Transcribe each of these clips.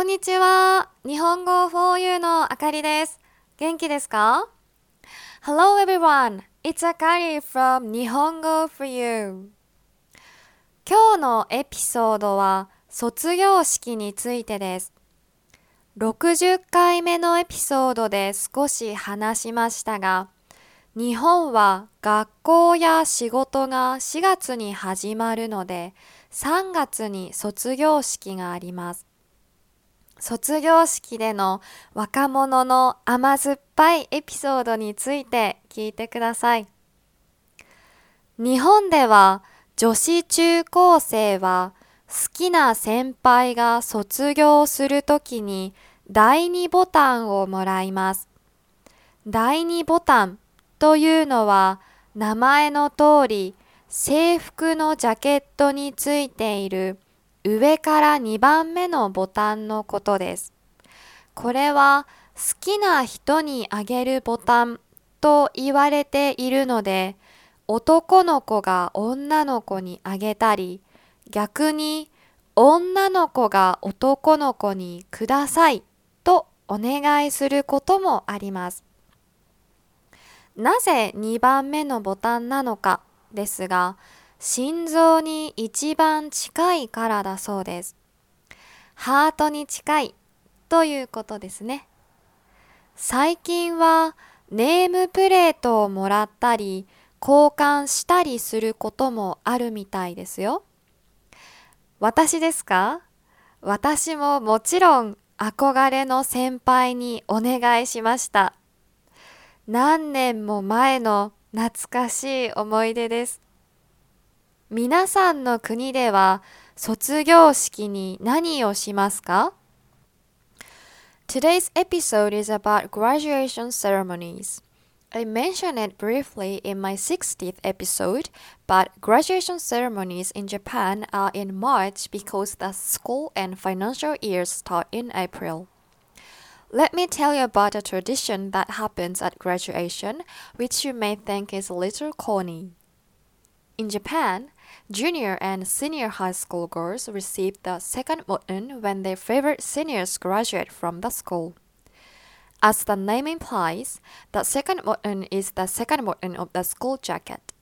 こんにちは。日本語 4U のあかりです。元気ですか ?Hello everyone. It's Akari from 日本語 4U。今日のエピソードは卒業式についてです。60回目のエピソードで少し話しましたが、日本は学校や仕事が4月に始まるので、3月に卒業式があります。卒業式での若者の甘酸っぱいエピソードについて聞いてください。日本では女子中高生は好きな先輩が卒業するときに第2ボタンをもらいます。第2ボタンというのは名前の通り制服のジャケットについている上から2番目のボタンのことです。これは好きな人にあげるボタンと言われているので、男の子が女の子にあげたり、逆に女の子が男の子にくださいとお願いすることもあります。なぜ2番目のボタンなのかですが、心臓に一番近いからだそうです。ハートに近いということですね。最近はネームプレートをもらったり交換したりすることもあるみたいですよ。私ですか？私ももちろん憧れの先輩にお願いしました。何年も前の懐かしい思い出です。皆さんの国では卒業式に何をしますか Today's episode is about graduation ceremonies. I mentioned it briefly in my 60th episode, but graduation ceremonies in Japan are in March because the school and financial years start in April. Let me tell you about a tradition that happens at graduation, which you may think is a little corny. In Japan, Junior and senior high school girls receive the second button when their favorite seniors graduate from the school. As the name implies, the second button is the second button of the school jacket.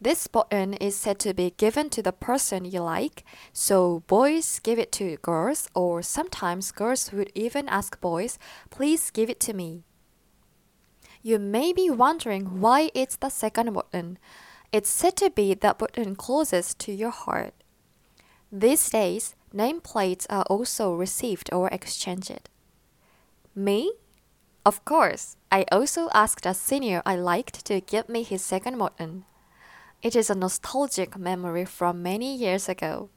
This button is said to be given to the person you like, so boys give it to girls, or sometimes girls would even ask boys, please give it to me. You may be wondering why it's the second button. It's said to be the button closest to your heart. These days, nameplates are also received or exchanged. Me? Of course, I also asked a senior I liked to give me his second button. It is a nostalgic memory from many years ago.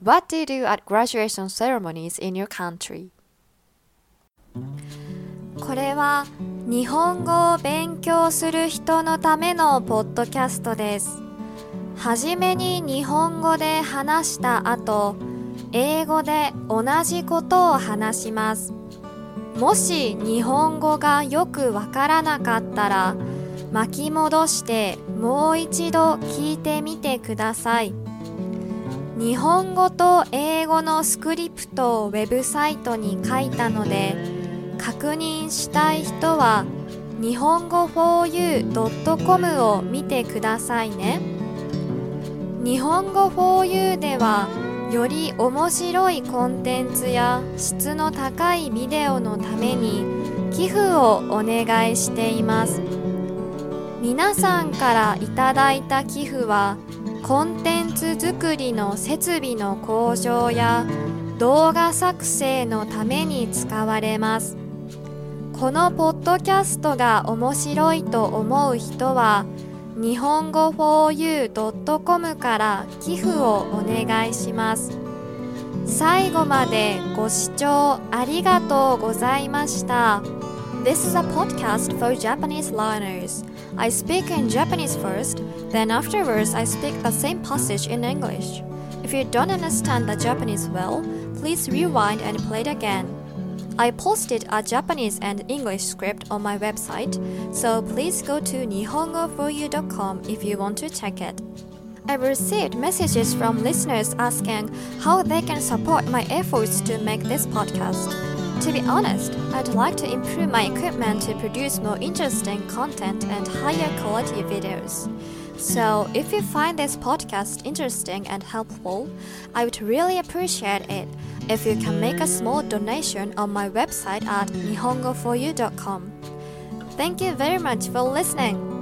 What do you do at graduation ceremonies in your country? これは 日本語を勉強する人のためのポッドキャストです。はじめに日本語で話した後、英語で同じことを話します。もし日本語がよくわからなかったら、巻き戻してもう一度聞いてみてください。日本語と英語のスクリプトをウェブサイトに書いたので、確認したい人は日本語 4u.com を見てくださいね。日本語 4u ではより面白いコンテンツや質の高いビデオのために寄付をお願いしています。皆さんからいただいた寄付はコンテンツ作りの設備の向上や動画作成のために使われます。このポッドキャストが面白いと思う人は日本語 4u.com から寄付をお願いします最後までご視聴ありがとうございました This is a podcast for Japanese learners. I speak in Japanese first, then afterwards I speak the same passage in English. If you don't understand the Japanese well, please rewind and play it again. I posted a Japanese and English script on my website, so please go to nihongo4u.com if you want to check it. I've received messages from listeners asking how they can support my efforts to make this podcast. To be honest, I'd like to improve my equipment to produce more interesting content and higher quality videos. So, if you find this podcast interesting and helpful, I would really appreciate it if you can make a small donation on my website at nihongoforyou.com. Thank you very much for listening.